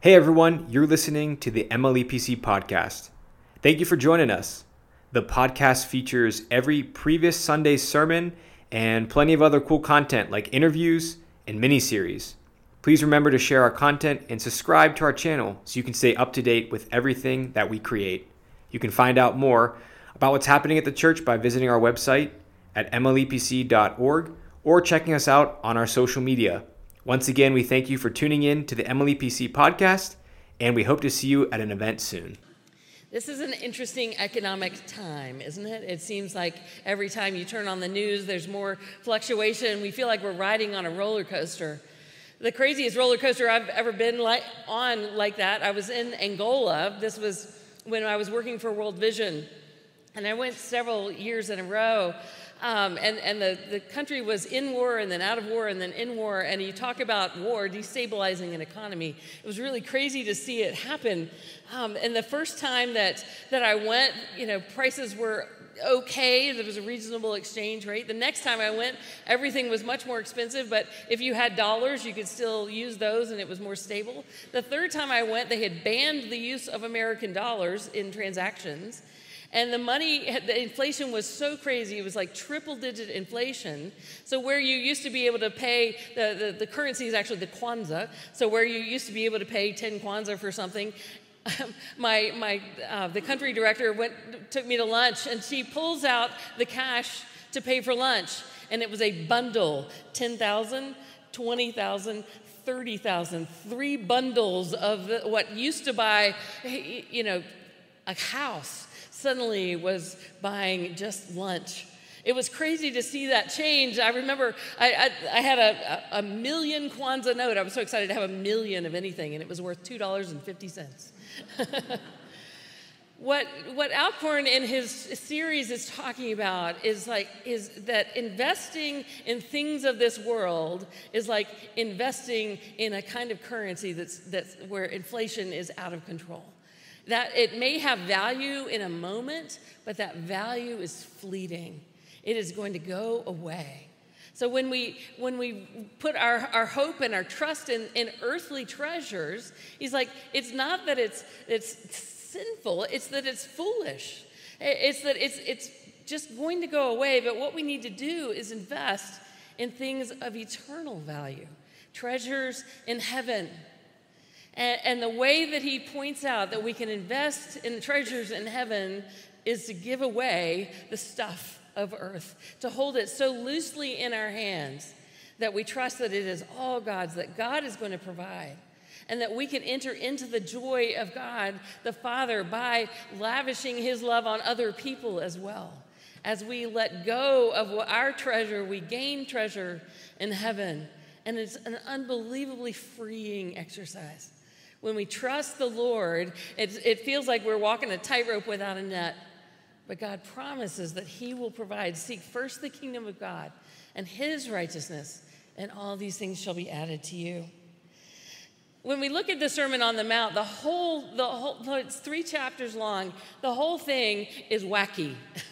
Hey everyone, you're listening to the MLEPC podcast. Thank you for joining us. The podcast features every previous Sunday's sermon and plenty of other cool content like interviews and mini series. Please remember to share our content and subscribe to our channel so you can stay up to date with everything that we create. You can find out more about what's happening at the church by visiting our website at mlepc.org or checking us out on our social media. Once again, we thank you for tuning in to the MLEPC podcast, and we hope to see you at an event soon. This is an interesting economic time, isn't it? It seems like every time you turn on the news, there's more fluctuation. We feel like we're riding on a roller coaster. The craziest roller coaster I've ever been on like that, I was in Angola. This was when I was working for World Vision, and I went several years in a row. Um, and and the, the country was in war and then out of war and then in war. And you talk about war destabilizing an economy. It was really crazy to see it happen. Um, and the first time that, that I went, you know, prices were okay. There was a reasonable exchange rate. The next time I went, everything was much more expensive, but if you had dollars, you could still use those and it was more stable. The third time I went, they had banned the use of American dollars in transactions. And the money, the inflation was so crazy, it was like triple digit inflation. So, where you used to be able to pay, the, the, the currency is actually the kwanza. So, where you used to be able to pay 10 kwanza for something, my, my, uh, the country director went, took me to lunch and she pulls out the cash to pay for lunch. And it was a bundle 10,000, 20,000, 30,000, three bundles of what used to buy, you know, a house suddenly was buying just lunch. It was crazy to see that change. I remember I, I, I had a, a, million kwanza note. I was so excited to have a million of anything, and it was worth $2.50. what, what Alcorn in his series is talking about is like is that investing in things of this world is like investing in a kind of currency that's, that's where inflation is out of control. That it may have value in a moment, but that value is fleeting. It is going to go away. So when we when we put our, our hope and our trust in, in earthly treasures, he's like, it's not that it's it's sinful, it's that it's foolish. It's that it's it's just going to go away, but what we need to do is invest in things of eternal value, treasures in heaven and, and the way that he points out that we can invest in treasures in heaven is to give away the stuff of earth, to hold it so loosely in our hands that we trust that it is all God's, that God is going to provide and that we can enter into the joy of God the Father by lavishing His love on other people as well. As we let go of our treasure, we gain treasure in heaven. And it's an unbelievably freeing exercise. When we trust the Lord, it, it feels like we're walking a tightrope without a net. But God promises that He will provide. Seek first the kingdom of God and His righteousness, and all these things shall be added to you. When we look at the Sermon on the Mount, the whole, the whole, it's three chapters long. The whole thing is wacky.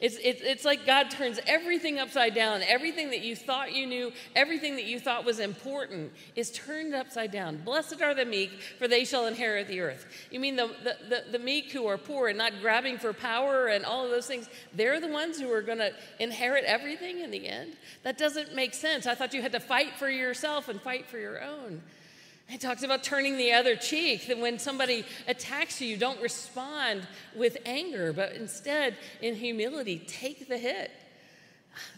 It's, it's, it's like God turns everything upside down. Everything that you thought you knew, everything that you thought was important is turned upside down. Blessed are the meek, for they shall inherit the earth. You mean the, the, the, the meek who are poor and not grabbing for power and all of those things, they're the ones who are going to inherit everything in the end? That doesn't make sense. I thought you had to fight for yourself and fight for your own. It talks about turning the other cheek, that when somebody attacks you, you don't respond with anger, but instead, in humility, take the hit.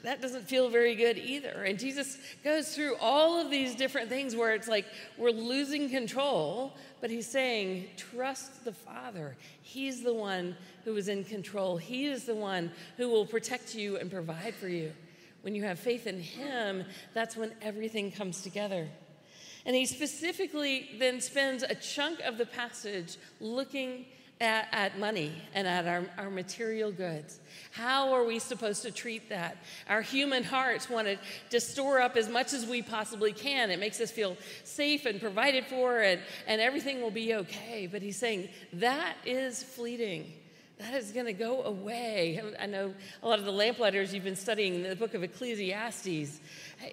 That doesn't feel very good either. And Jesus goes through all of these different things where it's like we're losing control, but he's saying, trust the Father. He's the one who is in control, He is the one who will protect you and provide for you. When you have faith in Him, that's when everything comes together. And he specifically then spends a chunk of the passage looking at, at, money and at our, our material goods. How are we supposed to treat that? Our human hearts want to, to store up as much as we possibly can. It makes us feel safe and provided for, and, and everything will be okay. But he's saying that is fleeting. That is going to go away. I know a lot of the lamplighters you've been studying the book of Ecclesiastes.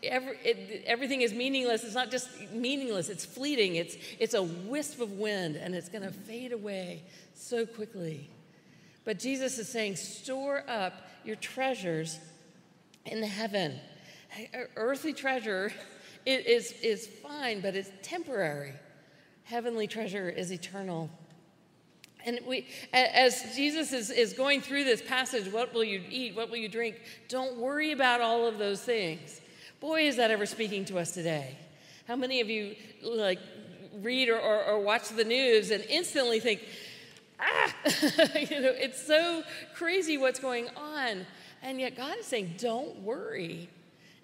Every, it, everything is meaningless. It's not just meaningless, it's fleeting. It's, it's a wisp of wind, and it's going to fade away so quickly. But Jesus is saying, store up your treasures in the heaven. Earthly treasure is, is fine, but it's temporary. Heavenly treasure is eternal. And we, as Jesus is, is going through this passage, what will you eat? What will you drink? Don't worry about all of those things. Boy, is that ever speaking to us today. How many of you like read or, or, or watch the news and instantly think, ah, you know, it's so crazy what's going on. And yet God is saying, don't worry.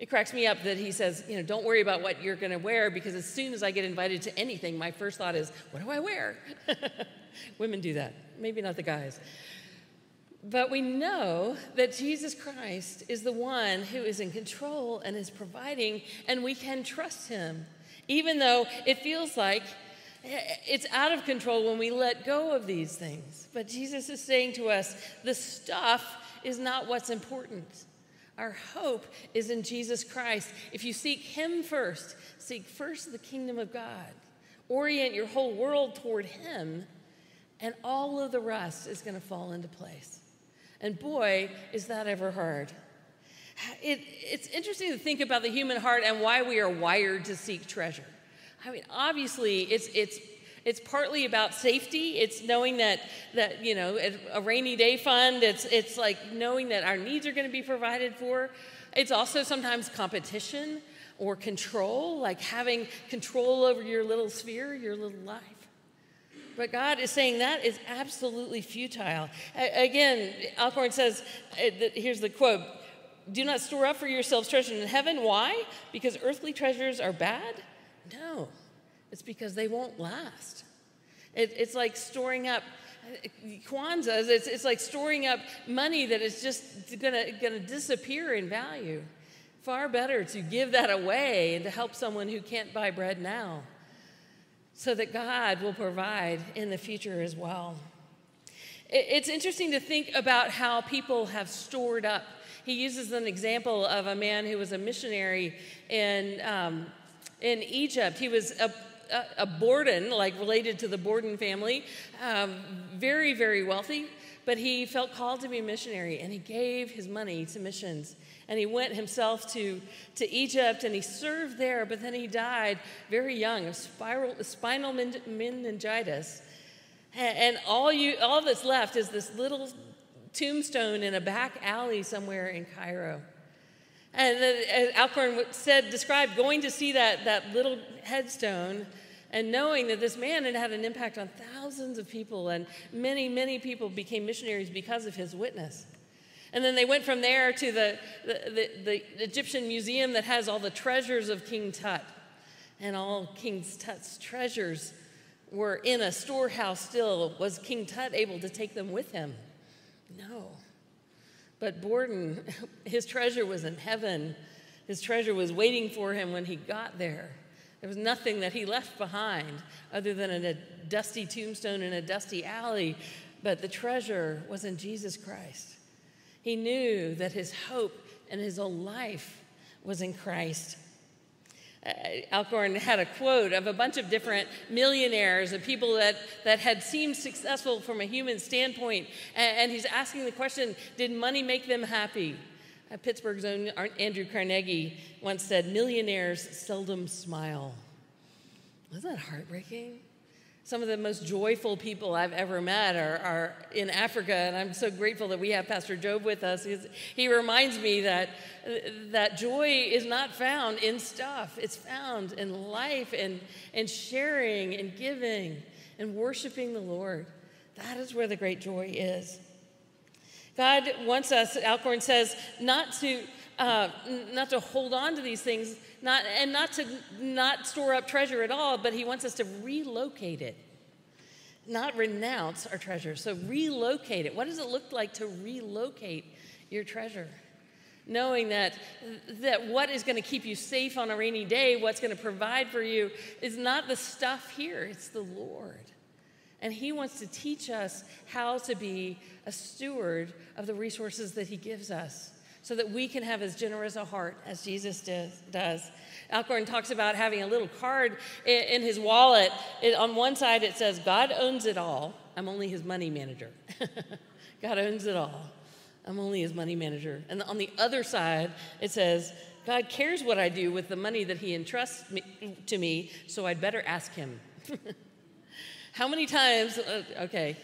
It cracks me up that he says, you know, don't worry about what you're going to wear because as soon as I get invited to anything, my first thought is, what do I wear? Women do that, maybe not the guys. But we know that Jesus Christ is the one who is in control and is providing, and we can trust him, even though it feels like eh, it's out of control when we let go of these things. But Jesus is saying to us, the stuff is not what's important. Our hope is in Jesus Christ. If you seek Him first, seek first the kingdom of God, orient your whole world toward Him, and all of the rest is going to fall into place. And boy, is that ever hard. It, it's interesting to think about the human heart and why we are wired to seek treasure. I mean, obviously, it's, it's, it's partly about safety. It's knowing that, that you know, a rainy day fund, it's, it's like knowing that our needs are going to be provided for. It's also sometimes competition or control, like having control over your little sphere, your little life. But God is saying that is absolutely futile. Again, Alcorn says, uh, here's the quote Do not store up for yourselves treasure in heaven. Why? Because earthly treasures are bad? No, it's because they won't last. It, it's like storing up. kwanza, it's, it's like storing up money that is just gonna, gonna disappear in value. Far better to give that away and to help someone who can't buy bread now so that God will provide in the future as well. It's interesting to think about how people have stored up. He uses an example of a man who was a missionary in, um, in Egypt. He was a, a, Borden, like related to the Borden family, um, very, very wealthy, but he felt called to be a missionary and he gave his money to missions and he went himself to, to Egypt and he served there, but then he died very young of spiral, spinal meningitis. And all, you, all that's left is this little tombstone in a back alley somewhere in Cairo. And as Alcorn said, described going to see that, that little headstone and knowing that this man had had an impact on thousands of people, and many, many people became missionaries because of his witness. And then they went from there to the, the, the, the Egyptian museum that has all the treasures of King Tut. And all King Tut's treasures were in a storehouse still. Was King Tut able to take them with him? No. But Borden, his treasure was in heaven. His treasure was waiting for him when he got there. There was nothing that he left behind other than a dusty tombstone in a dusty alley, but the treasure was in Jesus Christ. He knew that his hope and his own life was in Christ. Uh, Alcorn had a quote of a bunch of different millionaires of people that, that had seemed successful from a human standpoint. And, and he's asking the question Did money make them happy? Uh, Pittsburgh's own Andrew Carnegie once said, Millionaires seldom smile. Wasn't that heartbreaking? Some of the most joyful people I've ever met are, are in Africa, and I'm so grateful that we have Pastor Job with us. He's, he reminds me that, that joy is not found in stuff, it's found in life and, and sharing and giving and worshiping the Lord. That is where the great joy is. God wants us, Alcorn says, not to, uh, not to hold on to these things not, and not to not store up treasure at all, but He wants us to relocate it, not renounce our treasure. So relocate it. What does it look like to relocate your treasure? Knowing that, that what is going to keep you safe on a rainy day, what's going to provide for you, is not the stuff here, it's the Lord. And He wants to teach us how to be a steward of the resources that He gives us so that we can have as generous a heart as Jesus does. Alcorn talks about having a little card in his wallet. It, on one side, it says, God owns it all. I'm only his money manager. God owns it all. I'm only his money manager. And on the other side, it says, God cares what I do with the money that he entrusts me, to me, so I'd better ask him. How many times, uh, okay,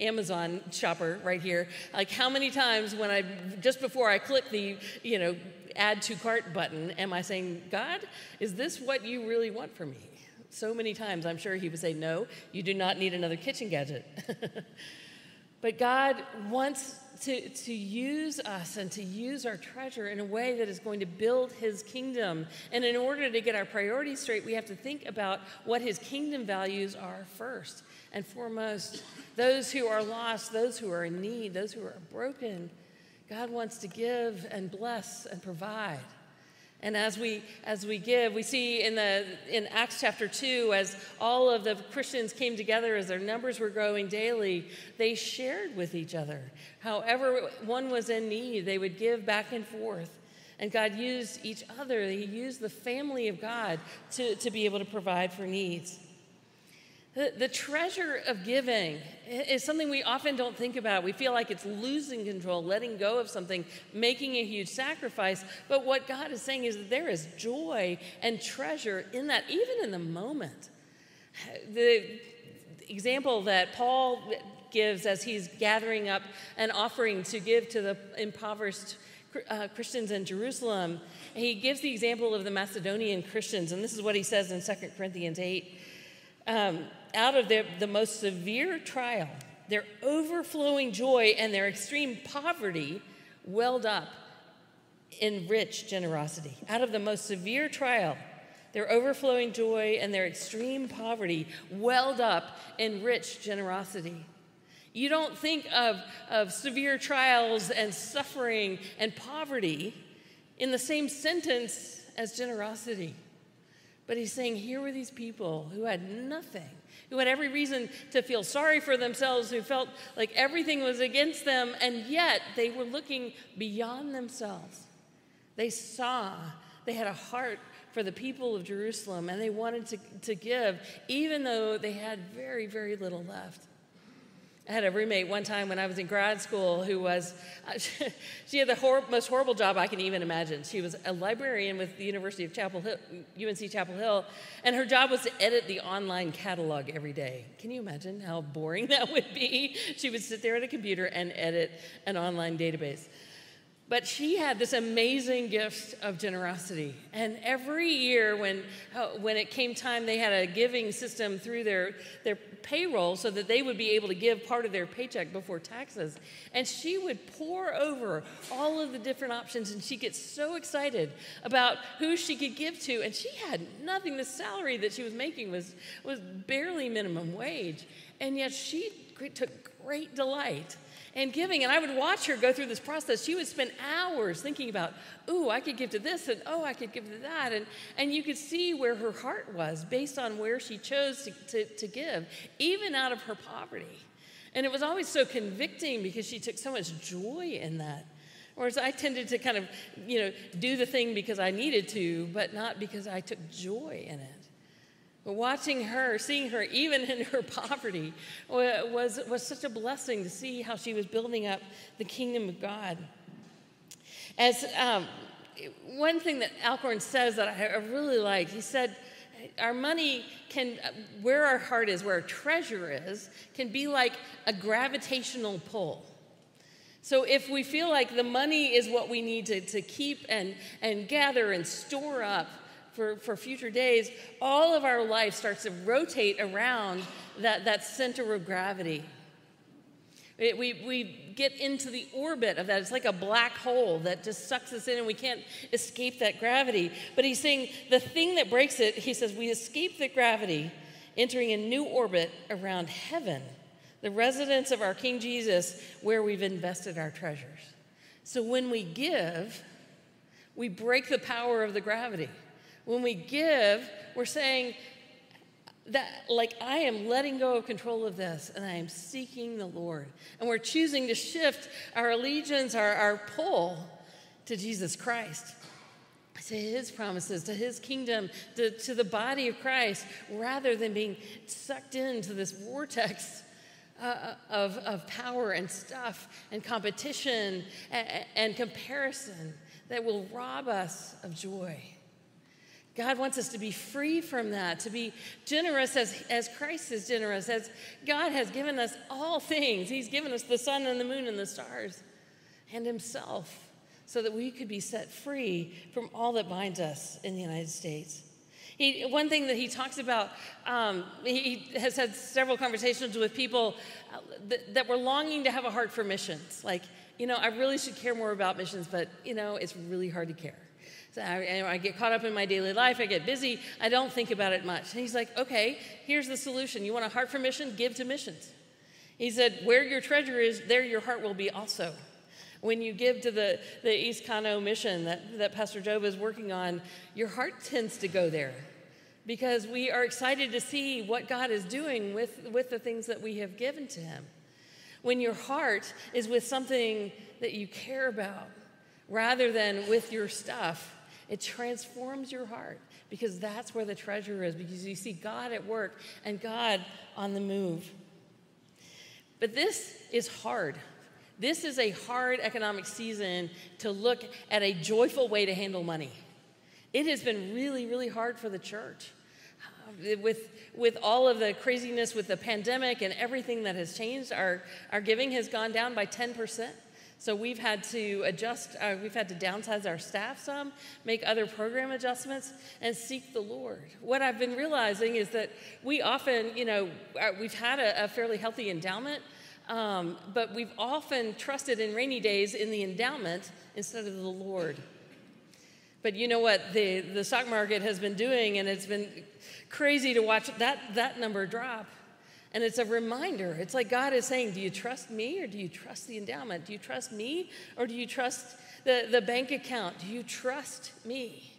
Amazon shopper right here, like how many times when I, just before I click the, you know, add to cart button, am I saying, God, is this what you really want for me? So many times I'm sure he would say, No, you do not need another kitchen gadget. but God wants to, to use us and to use our treasure in a way that is going to build his kingdom. And in order to get our priorities straight, we have to think about what his kingdom values are first and foremost. Those who are lost, those who are in need, those who are broken, God wants to give and bless and provide. And as we as we give, we see in the in Acts chapter 2 as all of the Christians came together as their numbers were growing daily, they shared with each other. However one was in need, they would give back and forth. And God used each other, He used the family of God to, to be able to provide for needs. The, the treasure of giving is something we often don't think about. We feel like it's losing control, letting go of something, making a huge sacrifice. But what God is saying is that there is joy and treasure in that, even in the moment. The example that Paul gives as he's gathering up an offering to give to the impoverished uh, Christians in Jerusalem, he gives the example of the Macedonian Christians, and this is what he says in 2 Corinthians 8. Um, out of their, the most severe trial, their overflowing joy and their extreme poverty welled up in rich generosity. Out of the most severe trial, their overflowing joy and their extreme poverty welled up in rich generosity. You don't think of, of severe trials and suffering and poverty in the same sentence as generosity. But he's saying, here were these people who had nothing who had every reason to feel sorry for themselves, who felt like everything was against them, and yet they were looking beyond themselves. They saw, they had a heart for the people of Jerusalem, and they wanted to, to give, even though they had very, very little left. I had a roommate one time when I was in grad school who was, she had the hor- most horrible job I can even imagine. She was a librarian with the University of Chapel Hill, UNC Chapel Hill, and her job was to edit the online catalog every day. Can you imagine how boring that would be? She would sit there at a computer and edit an online database. But she had this amazing gift of generosity. And every year, when, uh, when it came time, they had a giving system through their, their payroll so that they would be able to give part of their paycheck before taxes. And she would pore over all of the different options, and she gets so excited about who she could give to. And she had nothing. The salary that she was making was, was barely minimum wage. And yet she took great delight and giving. And I would watch her go through this process. She would spend hours thinking about, ooh, I could give to this, and oh, I could give to that. And, and you could see where her heart was based on where she chose to, to, to give, even out of her poverty. And it was always so convicting because she took so much joy in that. Whereas I tended to kind of, you know, do the thing because I needed to, but not because I took joy in it. Watching her, seeing her even in her poverty, was, was such a blessing to see how she was building up the kingdom of God. As um, one thing that Alcorn says that I really like, he said, our money can, where our heart is, where our treasure is, can be like a gravitational pull. So if we feel like the money is what we need to, to keep and, and gather and store up, for, for future days, all of our life starts to rotate around that, that center of gravity. It, we, we get into the orbit of that. It's like a black hole that just sucks us in and we can't escape that gravity. But he's saying the thing that breaks it, he says, we escape the gravity, entering a new orbit around heaven, the residence of our King Jesus, where we've invested our treasures. So when we give, we break the power of the gravity. When we give, we're saying, that like I am letting go of control of this and I am seeking the Lord. And we're choosing to shift our allegiance, our, our pull to Jesus Christ, to his promises, to his kingdom, to, to the body of Christ, rather than being sucked into this vortex uh, of, of power and stuff and competition and, and comparison that will rob us of joy. God wants us to be free from that, to be generous as, as Christ is generous, as God has given us all things. He's given us the sun and the moon and the stars and Himself so that we could be set free from all that binds us in the United States. He, one thing that he talks about, um, he has had several conversations with people uh, that, that were longing to have a heart for missions. Like, you know, I really should care more about missions, but, you know, it's really hard to care. I, I, get caught up in my daily life, I get busy, I don't think about it much. And he's like, okay, here's the solution. You want a heart for mission? Give to missions. He said, where your treasure is, there your heart will be also. When you give to the, the East Kano mission that, that Pastor Job is working on, your heart tends to go there because we are excited to see what God is doing with, with the things that we have given to Him. When your heart is with something that you care about rather than with your stuff, it transforms your heart because that's where the treasure is, because you see God at work and God on the move. But this is hard. This is a hard economic season to look at a joyful way to handle money. It has been really, really hard for the church. Uh, with, with all of the craziness with the pandemic and everything that has changed, our, our giving has gone down by 10%. So we've had to adjust, uh, we've had to downsize our staff some, make other program adjustments, and seek the Lord. What I've been realizing is that we often, you know, uh, we've had a, a fairly healthy endowment, um, but we've often trusted in rainy days in the endowment instead of the Lord. But you know what the, the stock market has been doing, and it's been crazy to watch that, that number drop. And it's a reminder. It's like God is saying, Do you trust me or do you trust the endowment? Do you trust me or do you trust the, the bank account? Do you trust me?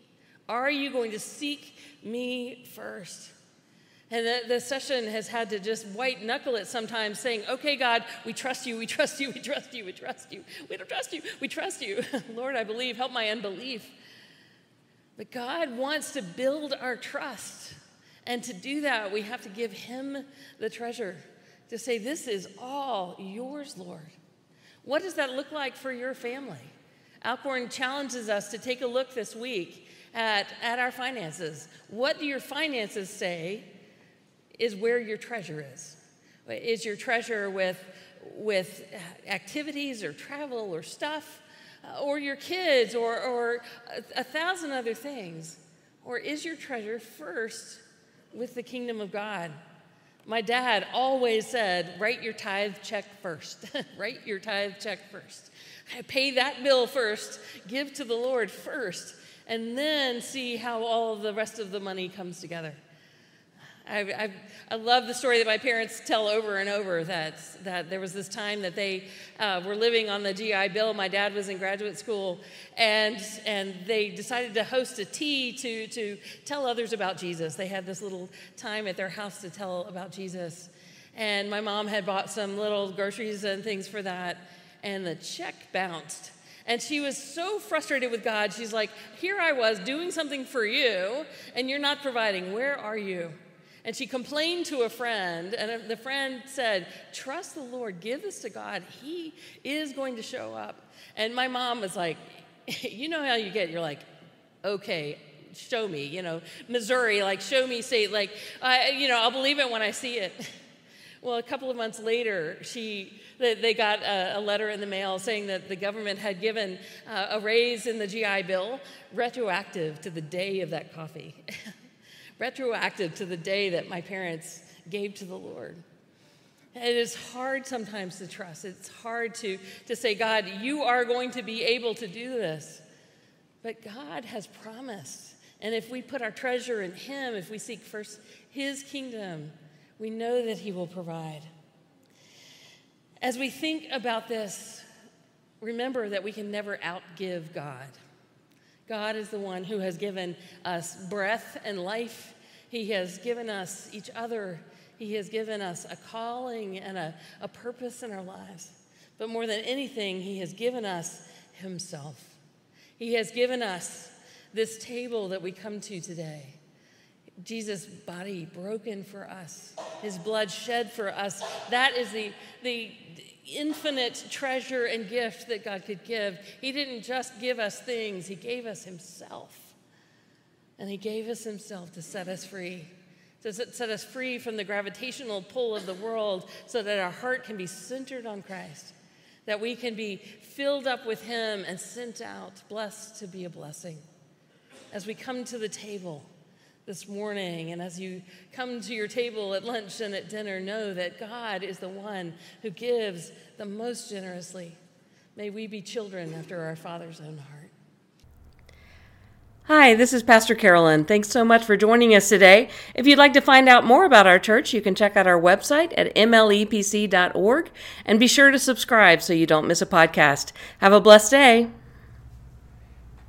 Are you going to seek me first? And the, the, session has had to just white knuckle it sometimes, saying, Okay, God, we trust you, we trust you, we trust you, we trust you. We don't trust you, we trust you. Lord, I believe, help my unbelief. But God wants to build our trust. And to do that, we have to give Him the treasure to say, This is all yours, Lord. What does that look like for your family? Alcorn challenges us to take a look this week at, at our finances. What do your finances say is where your treasure is? Is your treasure with, with activities or travel or stuff, uh, or your kids, or, or a, a thousand other things? Or is your treasure first with the kingdom of God. My dad always said, write your tithe check first. write your tithe check first. Pay that bill first, give to the Lord first, and then see how all the rest of the money comes together. I, I, I, love the story that my parents tell over and over that, that there was this time that they uh, were living on the GI Bill. My dad was in graduate school, and, and they decided to host a tea to, to tell others about Jesus. They had this little time at their house to tell about Jesus. And my mom had bought some little groceries and things for that, and the check bounced. And she was so frustrated with God. She's like, Here I was doing something for you, and you're not providing. Where are you? And she complained to a friend, and the friend said, Trust the Lord, give this to God. He is going to show up. And my mom was like, You know how you get, you're like, Okay, show me, you know, Missouri, like, show me, say, like, I, you know, I'll believe it when I see it. Well, a couple of months later, she, they got a, letter in the mail saying that the government had given uh, a raise in the GI Bill retroactive to the day of that coffee. retroactive to the day that my parents gave to the Lord. It is hard sometimes to trust. It's hard to, to say, God, you are going to be able to do this. But God has promised. And if we put our treasure in Him, if we seek first His kingdom, we know that He will provide. As we think about this, remember that we can never outgive God. God is the one who has given us breath and life. He has given us each other. He has given us a calling and a, a purpose in our lives. But more than anything, He has given us Himself. He has given us this table that we come to today. Jesus' body broken for us, his blood shed for us. That is the, the infinite treasure and gift that God could give. He didn't just give us things, he gave us himself. And he gave us himself to set us free, to set us free from the gravitational pull of the world so that our heart can be centered on Christ, that we can be filled up with him and sent out, blessed to be a blessing. As we come to the table, this morning. And as you come to your table at lunch and at dinner, know that God is the one who gives the most generously. May we be children after our Father's own heart. Hi, this is Pastor Carolyn. Thanks so much for joining us today. If you'd like to find out more about our church, you can check out our website at mlepc.org and be sure to subscribe so you don't miss a podcast. Have a blessed day.